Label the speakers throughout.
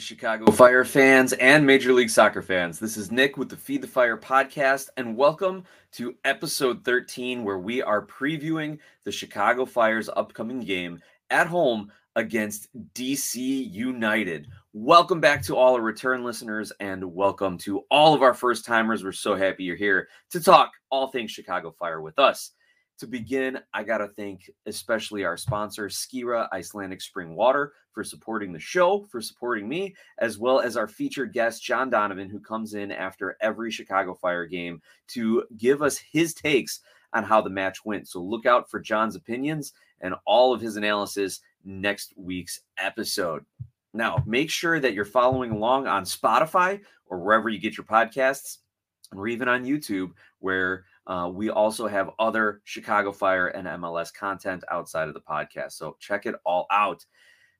Speaker 1: Chicago Fire fans and Major League Soccer fans. This is Nick with the Feed the Fire podcast, and welcome to episode 13, where we are previewing the Chicago Fire's upcoming game at home against DC United. Welcome back to all our return listeners, and welcome to all of our first timers. We're so happy you're here to talk all things Chicago Fire with us. To begin, I got to thank especially our sponsor, Skira Icelandic Spring Water, for supporting the show, for supporting me, as well as our featured guest, John Donovan, who comes in after every Chicago Fire game to give us his takes on how the match went. So look out for John's opinions and all of his analysis next week's episode. Now, make sure that you're following along on Spotify or wherever you get your podcasts, or even on YouTube, where uh, we also have other Chicago Fire and MLS content outside of the podcast. So check it all out.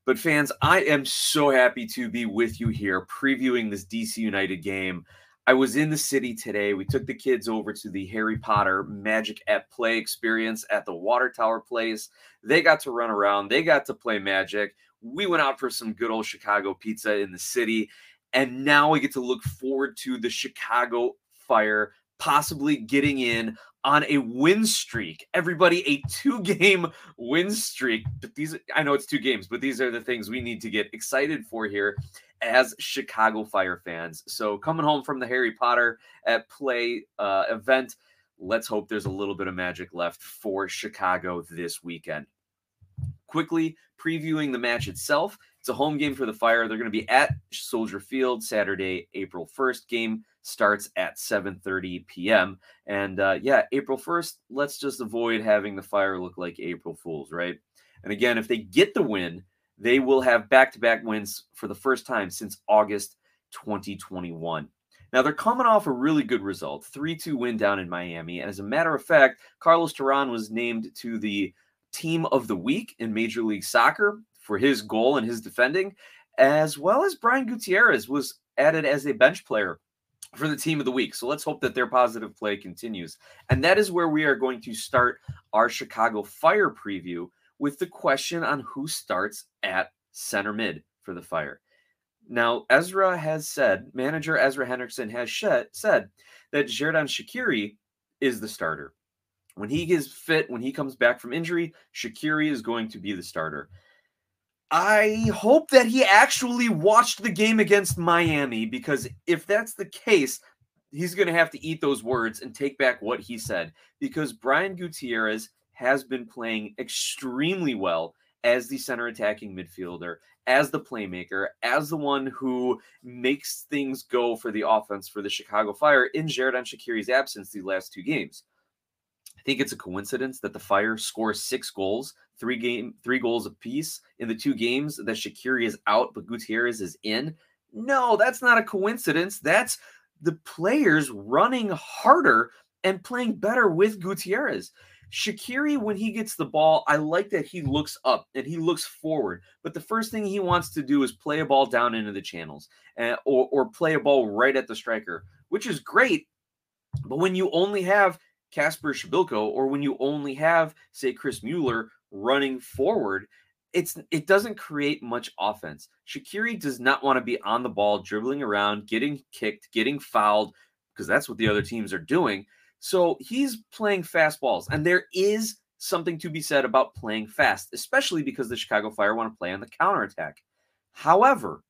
Speaker 1: But fans, I am so happy to be with you here previewing this DC United game. I was in the city today. We took the kids over to the Harry Potter Magic at Play experience at the Water Tower Place. They got to run around, they got to play Magic. We went out for some good old Chicago pizza in the city. And now we get to look forward to the Chicago Fire possibly getting in on a win streak. Everybody, a two game win streak. But these, I know it's two games, but these are the things we need to get excited for here as Chicago Fire fans. So, coming home from the Harry Potter at Play uh, event, let's hope there's a little bit of magic left for Chicago this weekend. Quickly previewing the match itself. It's a home game for the Fire. They're going to be at Soldier Field Saturday, April 1st. Game starts at 7:30 p.m. And uh, yeah, April 1st. Let's just avoid having the Fire look like April Fools, right? And again, if they get the win, they will have back-to-back wins for the first time since August 2021. Now they're coming off a really good result, 3-2 win down in Miami. And as a matter of fact, Carlos Terán was named to the team of the week in Major League Soccer for his goal and his defending, as well as Brian Gutierrez was added as a bench player for the team of the week. So let's hope that their positive play continues. And that is where we are going to start our Chicago Fire preview with the question on who starts at center mid for the Fire. Now, Ezra has said, manager Ezra Hendrickson has said that Xherdan Shaqiri is the starter. When he is fit, when he comes back from injury, Shaqiri is going to be the starter. I hope that he actually watched the game against Miami because if that's the case, he's going to have to eat those words and take back what he said because Brian Gutierrez has been playing extremely well as the center attacking midfielder, as the playmaker, as the one who makes things go for the offense for the Chicago Fire in Xherdan Shaqiri's absence these last two games. I think it's a coincidence that the Fire scores six goals, three game, three goals apiece in the two games that Shaqiri is out, but Gutierrez is in. No, that's not a coincidence. That's the players running harder and playing better with Gutierrez. Shaqiri, when he gets the ball, I like that he looks up and he looks forward. But the first thing he wants to do is play a ball down into the channels uh, or, or play a ball right at the striker, which is great. But when you only have Casper Przybyłko or when you only have, say, Chris Mueller running forward, it's it doesn't create much offense. Shaqiri does not want to be on the ball, dribbling around, getting kicked, getting fouled, because that's what the other teams are doing. So he's playing fast balls, and there is something to be said about playing fast, especially because the Chicago Fire want to play on the counterattack. However,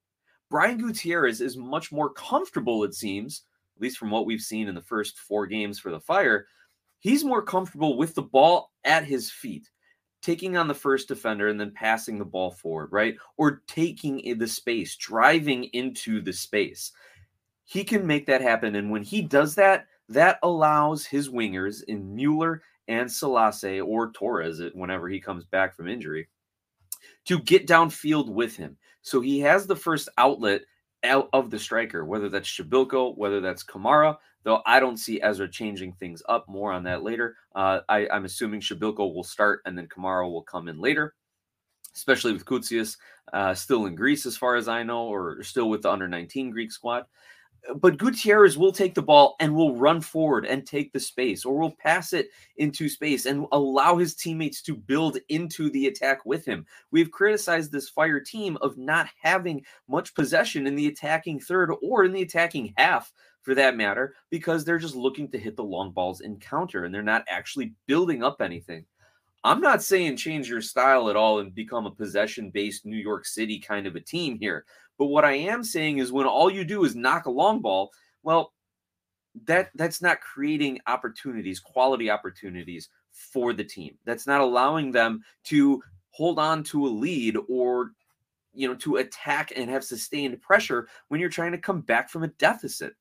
Speaker 1: Brian Gutierrez is much more comfortable, it seems, at least from what we've seen in the first four games for the Fire, he's more comfortable with the ball at his feet, taking on the first defender and then passing the ball forward, right? Or taking the space, driving into the space. He can make that happen. And when he does that, that allows his wingers in Mueller and Selassie or Torres whenever he comes back from injury to get downfield with him. So he has the first outlet out of the striker, whether that's Przybyłko, whether that's Kamara, though I don't see Ezra changing things up. More on that later. Uh, I, am assuming Przybyłko will start and then Kamara will come in later, especially with Koutsias uh, still in Greece, as far as I know, or still with the under 19 Greek squad. but Gutierrez will take the ball and will run forward and take the space, or will pass it into space and allow his teammates to build into the attack with him. We've criticized this fire team of not having much possession in the attacking third or in the attacking half for that matter, because they're just looking to hit the long balls and counter and they're not actually building up anything. I'm not saying change your style at all and become a possession based New York City kind of a team here. But what I am saying is when all you do is knock a long ball, well, that that's not creating opportunities, quality opportunities for the team. That's not allowing them to hold on to a lead or you know to attack and have sustained pressure when you're trying to come back from a deficit.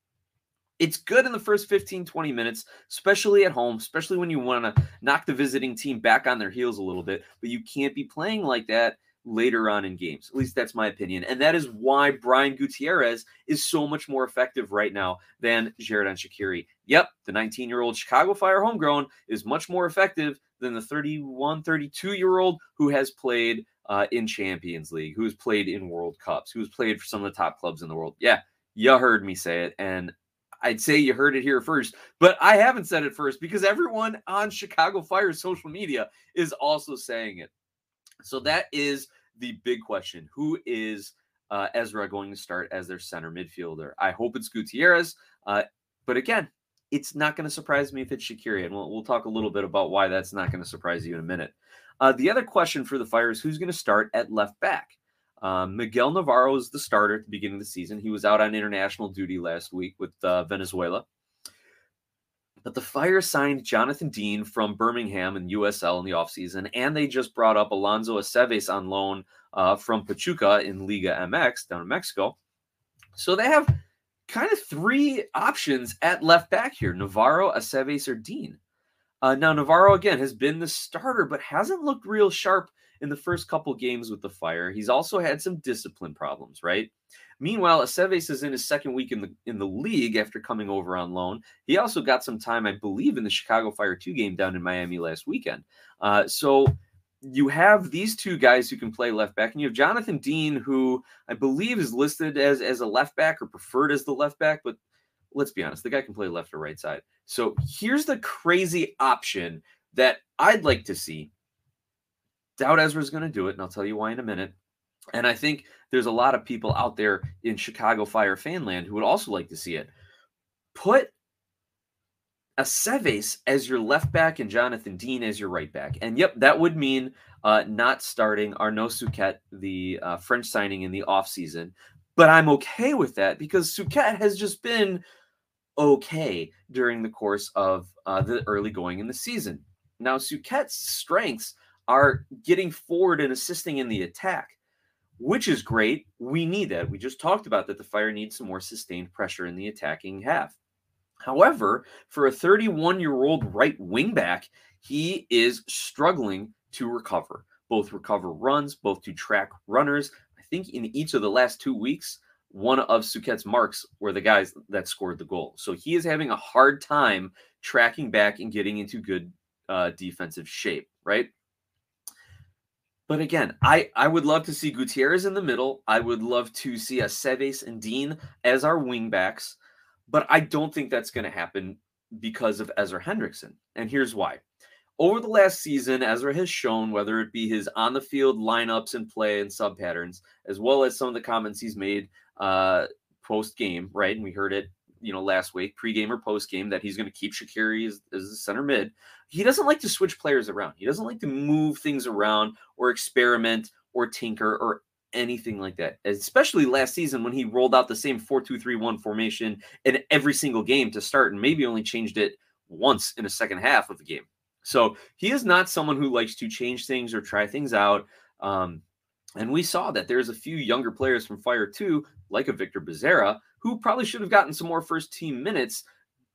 Speaker 1: It's good in the first 15 20 minutes, especially at home, especially when you want to knock the visiting team back on their heels a little bit, but you can't be playing like that later on in games. At least that's my opinion. And that is why Brian Gutierrez is so much more effective right now than Xherdan Shaqiri. Yep, the 19 year old Chicago Fire homegrown is much more effective than the 31, 32 year old who has played uh, in Champions League, who has played in World Cups, who has played for some of the top clubs in the world. Yeah, you heard me say it. And I'd say you heard it here first, but I haven't said it first because everyone on Chicago Fire social media is also saying it. So that is the big question. Who is uh, Ezra going to start as their center midfielder? I hope it's Gutierrez. Uh, but again, it's not going to surprise me if it's Shaqiri. And we'll, we'll talk a little bit about why that's not going to surprise you in a minute. Uh, the other question for the Fire is who's going to start at left back? Um, Miguel Navarro is the starter at the beginning of the season. He was out on international duty last week with uh, Venezuela. But the Fire signed Jonathan Dean from Birmingham and USL in the offseason, and they just brought up Alonso Aceves on loan uh, from Pachuca in Liga MX down in Mexico. So they have kind of three options at left back here Navarro, Aceves, or Dean. Uh, now, Navarro, again, has been the starter, but hasn't looked real sharp in the first couple games with the Fire. He's also had some discipline problems, right? Meanwhile, Aceves is in his second week in the in the league after coming over on loan. He also got some time, I believe, in the Chicago Fire 2 game down in Miami last weekend. Uh, so you have these two guys who can play left back, and you have Jonathan Dean, who I believe is listed as, as a left back or preferred as the left back, but let's be honest, the guy can play left or right side. So here's the crazy option that I'd like to see. Doubt Ezra's going to do it, and I'll tell you why in a minute. And I think there's a lot of people out there in Chicago Fire fanland who would also like to see it. Put Aceves as your left back and Jonathan Dean as your right back. And yep, that would mean uh, not starting Arnaud Souquet, the uh, French signing in the offseason. But I'm okay with that because Souquet has just been okay during the course of uh, the early going in the season. Now, Souquet's strengths are getting forward and assisting in the attack which is great. We need that. We just talked about that the Fire needs some more sustained pressure in the attacking half. However, for a 31 year old right wing back, he is struggling to recover, both recover runs, both to track runners. I think in each of the last two weeks, one of Souquet's marks were the guys that scored the goal. So he is having a hard time tracking back and getting into good uh, defensive shape, right? But again, I, I would love to see Gutierrez in the middle. I would love to see Aceves and Dean as our wingbacks. But I don't think that's going to happen because of Ezra Hendrickson. And here's why. Over the last season, Ezra has shown, whether it be his on the field lineups and play and sub patterns, as well as some of the comments he's made uh, post game, right? And we heard it you know last week, pregame or post game, that he's going to keep Shaqiri as, as the center mid. He doesn't like to switch players around. He doesn't like to move things around or experiment or tinker or anything like that. Especially last season when he rolled out the same 4-2-3-1 formation in every single game to start and maybe only changed it once in the second half of the game. So he is not someone who likes to change things or try things out. Um, and we saw that there's a few younger players from Fire 2, like a Victor Bezerra, who probably should have gotten some more first team minutes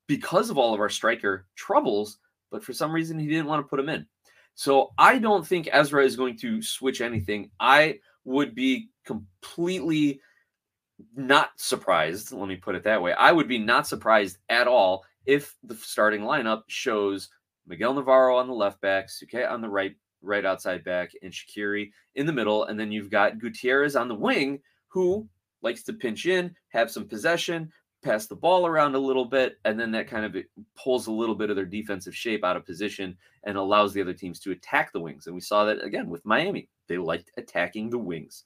Speaker 1: because of all of our striker troubles, but for some reason he didn't want to put him in. So I don't think Ezra is going to switch anything. I would be completely not surprised. Let me put it that way. I would be not surprised at all if the starting lineup shows Miguel Navarro on the left back, Souquet on the right, right outside back, and Shaqiri in the middle. And then you've got Gutierrez on the wing, who likes to pinch in, have some possession, pass the ball around a little bit, and then that kind of pulls a little bit of their defensive shape out of position and allows the other teams to attack the wings. And we saw that again with Miami. They liked attacking the wings.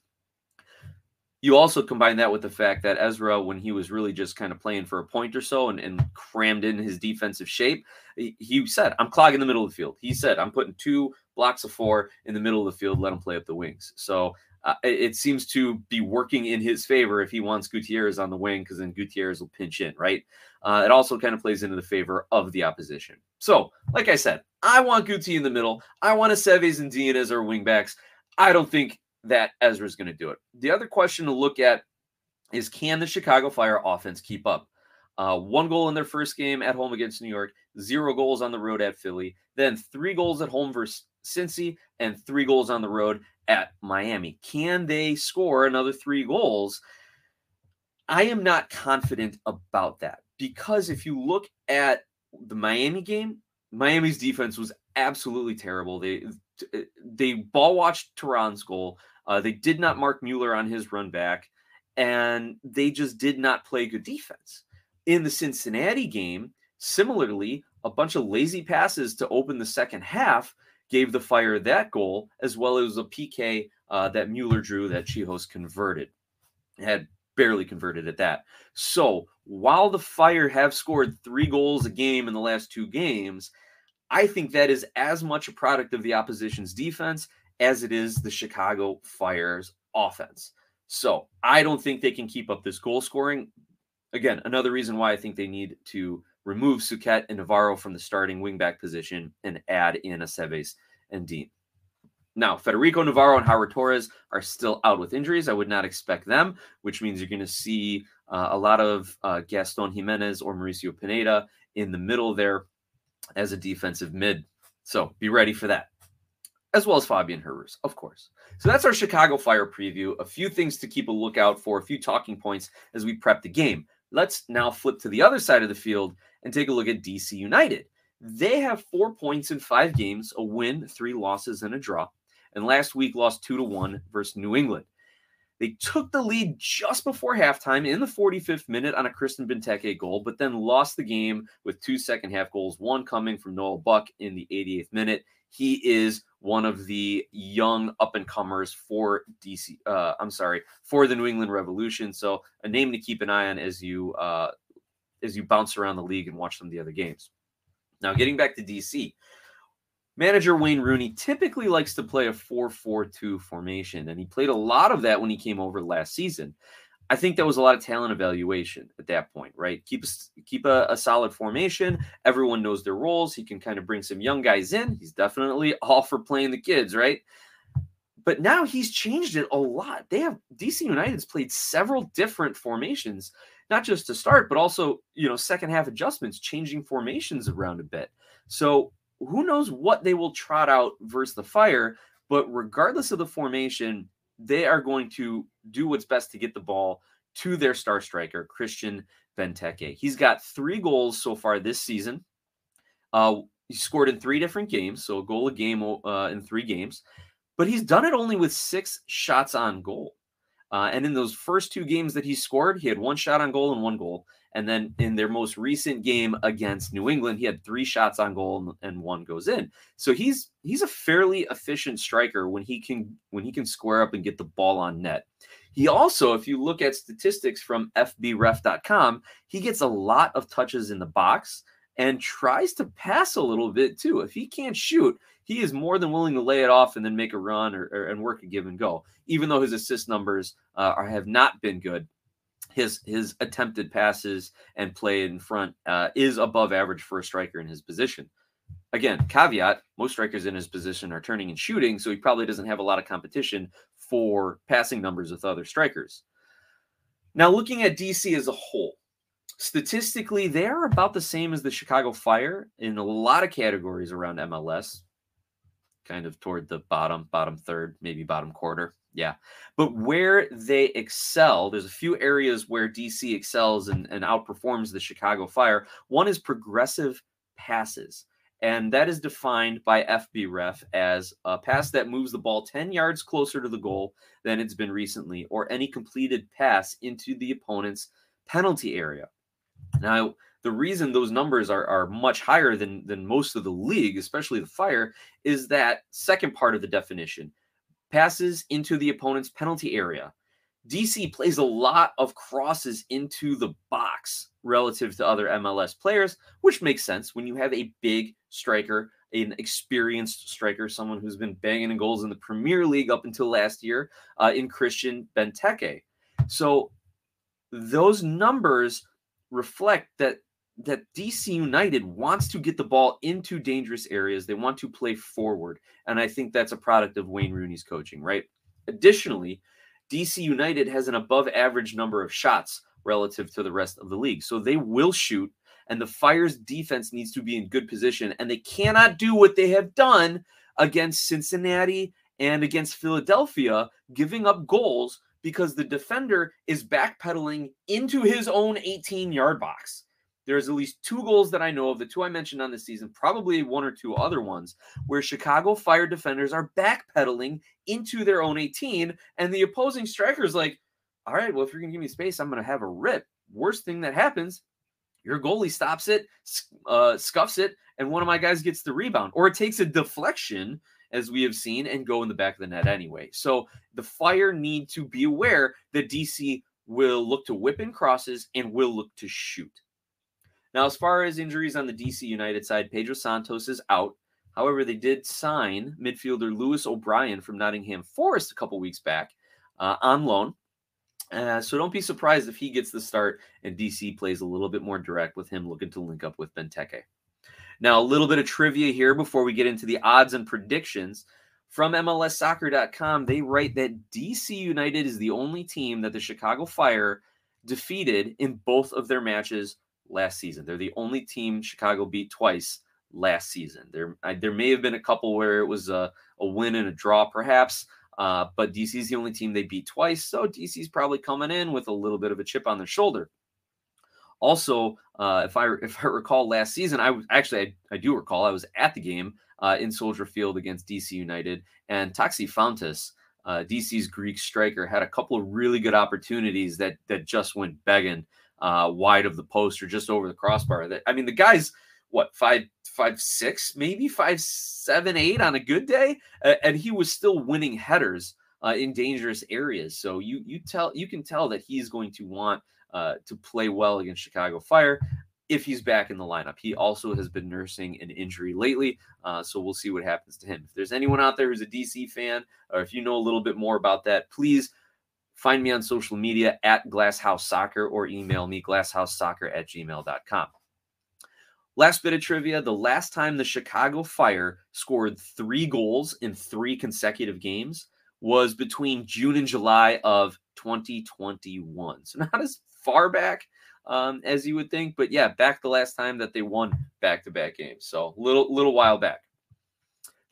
Speaker 1: You also combine that with the fact that Ezra, when he was really just kind of playing for a point or so and, and crammed in his defensive shape, he, he said, I'm clogging the middle of the field. He said, I'm putting two blocks of four in the middle of the field, let him play up the wings. So uh, it seems to be working in his favor if he wants Gutierrez on the wing, because then Gutierrez will pinch in, right? Uh, it also kind of plays into the favor of the opposition. So, like I said, I want Guti in the middle. I want Aceves and Dean as our wingbacks. I don't think that Ezra's going to do it. The other question to look at is can the Chicago Fire offense keep up? Uh, one goal in their first game at home against New York, zero goals on the road at Philly, then three goals at home versus Cincy, and three goals on the road at Miami. Can they score another three goals? I am not confident about that because if you look at the Miami game, Miami's defense was absolutely terrible. They they ball watched Terán's goal. Uh, they did not mark Mueller on his run back, and they just did not play good defense. In the Cincinnati game, similarly, a bunch of lazy passes to open the second half gave the Fire that goal, as well as a PK uh, that Mueller drew that Chihos converted. Had barely converted at that. So while the Fire have scored three goals a game in the last two games, I think that is as much a product of the opposition's defense as it is the Chicago Fire's offense. So I don't think they can keep up this goal scoring. Again, another reason why I think they need to remove Souquet and Navarro from the starting wingback position and add in Aceves and Dean. Now, Federico Navarro and Howard Torres are still out with injuries. I would not expect them, which means you're going to see uh, a lot of uh, Gastón Giménez or Mauricio Pineda in the middle there as a defensive mid. So be ready for that, as well as Fabian Herbers, of course. So that's our Chicago Fire preview. A few things to keep a lookout for, a few talking points as we prep the game. Let's now flip to the other side of the field and take a look at DC United. They have four points in five games, a win, three losses, and a draw. And last week lost two to one versus New England. They took the lead just before halftime in the 45th minute on a Christian Benteke goal, but then lost the game with two second half goals, one coming from Noel Buck in the 88th minute. He is one of the young up and comers for DC. Uh, I'm sorry for the New England Revolution. So a name to keep an eye on as you uh, as you bounce around the league and watch some of the other games. Now, getting back to DC, manager Wayne Rooney typically likes to play a 4 4 2 formation, and he played a lot of that when he came over last season. I think that was a lot of talent evaluation at that point, right? Keep a, keep a, a, solid formation. Everyone knows their roles. He can kind of bring some young guys in. He's definitely all for playing the kids, right? But now he's changed it a lot. They have DC United's played several different formations, not just to start, but also you know second half adjustments, changing formations around a bit. So who knows what they will trot out versus the Fire? But regardless of the formation, they are going to do what's best to get the ball to their star striker, Christian Benteke. He's got three goals so far this season. Uh, he scored in three different games, so a goal a game uh, in three games, but he's done it only with six shots on goal. Uh, and in those first two games that he scored, he had one shot on goal and one goal. And then in their most recent game against New England, he had three shots on goal and one goes in. So he's he's a fairly efficient striker when he can when he can square up and get the ball on net. He also, if you look at statistics from FBref.com, he gets a lot of touches in the box and tries to pass a little bit too. If he can't shoot, he is more than willing to lay it off and then make a run or, or and work a give and go. Even though his assist numbers uh, are, have not been good, his his attempted passes and play in front uh, is above average for a striker in his position. Again, caveat: most strikers in his position are turning and shooting, so he probably doesn't have a lot of competition for passing numbers with other strikers. Now, looking at DC as a whole, statistically, they are about the same as the Chicago Fire in a lot of categories around MLS, kind of toward the bottom, bottom third, maybe bottom quarter. Yeah. But where they excel, there's a few areas where DC excels and, and outperforms the Chicago Fire. One is progressive passes. And that is defined by FBref as a pass that moves the ball 10 yards closer to the goal than it's been recently, or any completed pass into the opponent's penalty area. Now, the reason those numbers are, are much higher than, than most of the league, especially the Fire, is that second part of the definition passes into the opponent's penalty area. DC plays a lot of crosses into the box relative to other MLS players, which makes sense when you have a big striker, an experienced striker, someone who's been banging in goals in the Premier League up until last year uh, in Christian Benteke. So those numbers reflect that that DC United wants to get the ball into dangerous areas. They want to play forward. And I think that's a product of Wayne Rooney's coaching, right? Additionally, DC United has an above average number of shots relative to the rest of the league. So they will shoot, and the Fire's defense needs to be in good position. And they cannot do what they have done against Cincinnati and against Philadelphia, giving up goals because the defender is backpedaling into his own 18 yard box. There's at least two goals that I know of, the two I mentioned on the season, probably one or two other ones, where Chicago Fire defenders are backpedaling into their own 18, and the opposing striker is like, all right, well, if you're going to give me space, I'm going to have a rip. Worst thing that happens, your goalie stops it, uh, scuffs it, and one of my guys gets the rebound, or it takes a deflection as we have seen, and go in the back of the net anyway. So the Fire need to be aware that DC will look to whip in crosses and will look to shoot. Now, as far as injuries on the DC United side, Pedro Santos is out. However, they did sign midfielder Lewis O'Brien from Nottingham Forest a couple weeks back uh, on loan. Uh, so don't be surprised if he gets the start and DC plays a little bit more direct with him looking to link up with Benteke. Now, a little bit of trivia here before we get into the odds and predictions. From MLSsoccer.com, they write that DC United is the only team that the Chicago Fire defeated in both of their matches last season. They're the only team Chicago beat twice last season. There, I, there may have been a couple where it was a, a win and a draw, perhaps, uh, but DC is the only team they beat twice. So DC's probably coming in with a little bit of a chip on their shoulder. Also, uh, if I if I recall last season, I was actually I, I do recall I was at the game uh, in Soldier Field against DC United, and Taxi Fountas, uh, DC's Greek striker, had a couple of really good opportunities that that just went begging uh, wide of the post or just over the crossbar. That I mean, the guy's what five five six maybe five seven eight on a good day, and he was still winning headers uh, in dangerous areas. So you you tell you can tell that he's going to want uh, to play well against Chicago Fire if he's back in the lineup. He also has been nursing an injury lately, uh, so we'll see what happens to him. If there's anyone out there who's a DC fan, or if you know a little bit more about that, please find me on social media at Glasshouse Soccer or email me glasshousesoccer at gmail.com. Last bit of trivia the last time the Chicago Fire scored three goals in three consecutive games was between June and July of 2021. So, not as far back um, as you would think. But yeah, back the last time that they won back to back games. So little little while back.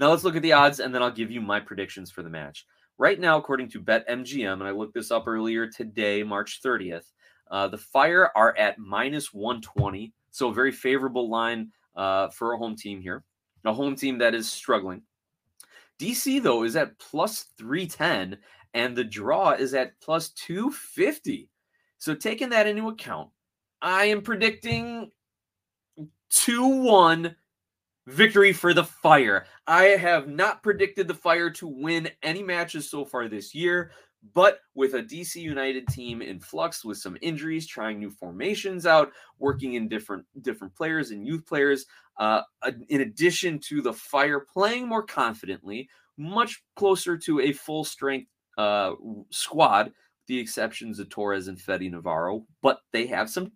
Speaker 1: Now let's look at the odds and then I'll give you my predictions for the match. Right now, according to BetMGM, and I looked this up earlier today, March 30th, uh, the Fire are at minus 120. So a very favorable line uh, for a home team here. A home team that is struggling. DC, though, is at plus 310, and the draw is at plus 250. So, taking that into account, I am predicting 2 1 victory for the Fire. I have not predicted the Fire to win any matches so far this year, but with a DC United team in flux with some injuries, trying new formations out, working in different different players and youth players, uh, in addition to the Fire playing more confidently, much closer to a full strength uh, squad the exceptions of Torres and Fede Navarro, but they have some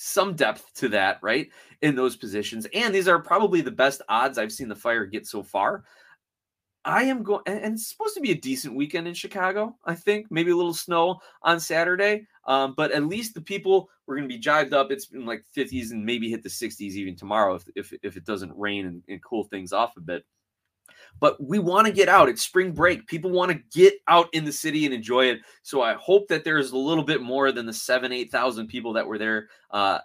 Speaker 1: some depth to that, right? In those positions. And these are probably the best odds I've seen the Fire get so far. I am going, and it's supposed to be a decent weekend in Chicago, I think. Maybe a little snow on Saturday. Um, but at least the people were going to be jived up. It's been like 50s and maybe hit the 60s even tomorrow if, if, if it doesn't rain and, and cool things off a bit but we want to get out. It's spring break. People want to get out in the city and enjoy it. So I hope that there's a little bit more than the seven, 8,000 people that were there uh,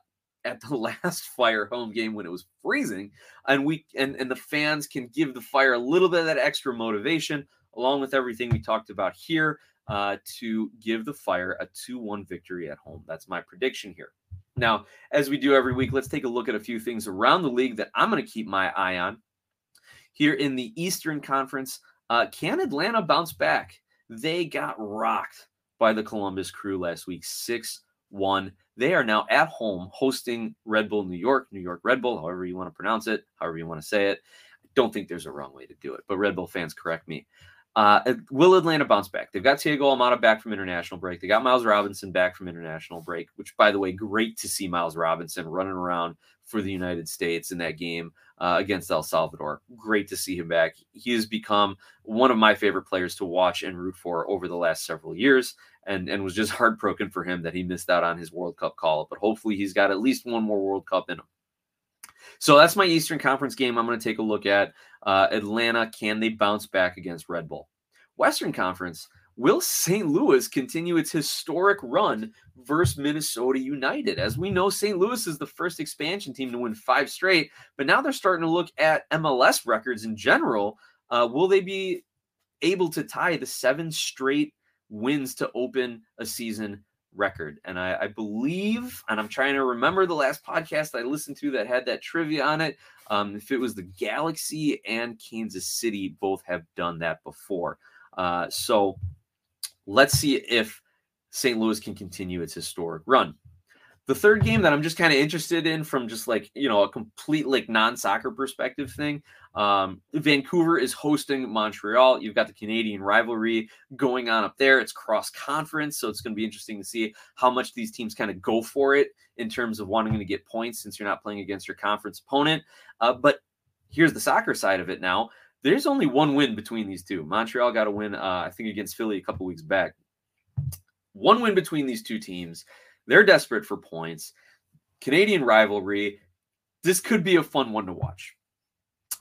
Speaker 1: at the last fire home game when it was freezing. And we and, and the fans can give the fire a little bit of that extra motivation, along with everything we talked about here, uh, to give the fire a 2 1 victory at home. That's my prediction here. Now, as we do every week, let's take a look at a few things around the league that I'm going to keep my eye on. Here in the Eastern Conference, uh, can Atlanta bounce back? They got rocked by the Columbus Crew last week, 6 1. They are now at home hosting Red Bull New York, New York Red Bull, however you want to pronounce it, however you want to say it. I don't think there's a wrong way to do it, but Red Bull fans correct me. Uh, will Atlanta bounce back? They've got Thiago Almada back from international break. They got Miles Robinson back from international break, which, by the way, great to see Miles Robinson running around for the United States in that game uh, against El Salvador. Great to see him back. He has become one of my favorite players to watch and root for over the last several years, and and was just heartbroken for him that he missed out on his World Cup call. But hopefully, he's got at least one more World Cup in him. So that's my Eastern Conference game. I'm going to take a look at uh, Atlanta. Can they bounce back against Red Bull? Western Conference. Will St. Louis continue its historic run versus Minnesota United? As we know, St. Louis is the first expansion team to win five straight, but now they're starting to look at MLS records in general. Uh, will they be able to tie the seven straight wins to open a season record? And I, I believe, and I'm trying to remember the last podcast I listened to that had that trivia on it. Um, if it was the Galaxy and Kansas City, both have done that before. Uh, so let's see if St. Louis can continue its historic run. The third game that I'm just kind of interested in from just like, you know, a complete like non soccer perspective thing. Um, Vancouver is hosting Montreal. You've got the Canadian rivalry going on up there. It's cross conference. So it's going to be interesting to see how much these teams kind of go for it in terms of wanting to get points since you're not playing against your conference opponent. Uh, but here's the soccer side of it now there's only one win between these two. Montreal got a win, uh, I think, against Philly a couple weeks back. One win between these two teams. They're desperate for points. Canadian rivalry. This could be a fun one to watch.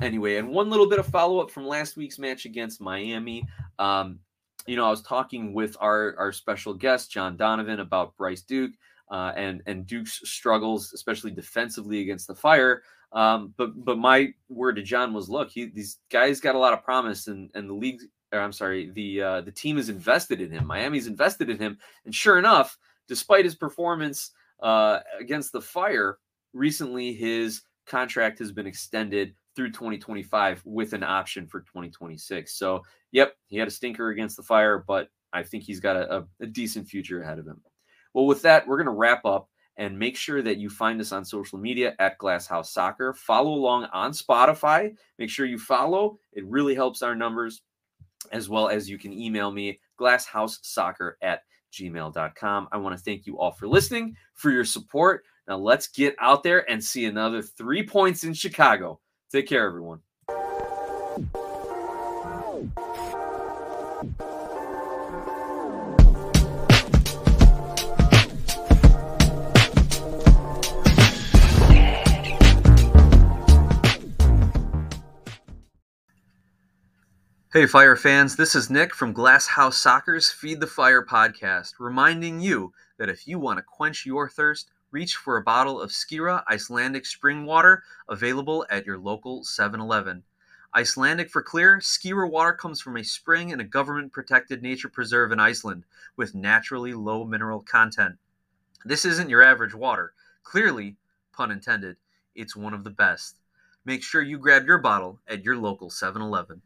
Speaker 1: Anyway, and one little bit of follow up from last week's match against Miami. Um, you know, I was talking with our our special guest John Donovan about Bryce Duke uh, and and Duke's struggles, especially defensively against the Fire. Um, but but my word to John was, look, he, these guys got a lot of promise, and and the league, I'm sorry, the uh, the team is invested in him. Miami's invested in him, and sure enough, despite his performance uh, against the Fire recently, his contract has been extended through 2025 with an option for 2026. So, yep, he had a stinker against the Fire, but I think he's got a, a decent future ahead of him. Well, with that, we're going to wrap up and make sure that you find us on social media at Glasshouse Soccer. Follow along on Spotify. Make sure you follow, it really helps our numbers, as well as you can email me, glasshousesoccer at gmail.com. I want to thank you all for listening, for your support. Now let's get out there and see another three points in Chicago. Take care, everyone. Hey, Fire fans, this is Nick from Glasshouse Soccer's Feed the Fire podcast, reminding you that if you want to quench your thirst, reach for a bottle of Skira Icelandic spring water available at your local 7 Eleven. Icelandic for clear, Skira water comes from a spring in a government protected nature preserve in Iceland with naturally low mineral content. This isn't your average water. Clearly, pun intended, it's one of the best. Make sure you grab your bottle at your local 7 Eleven.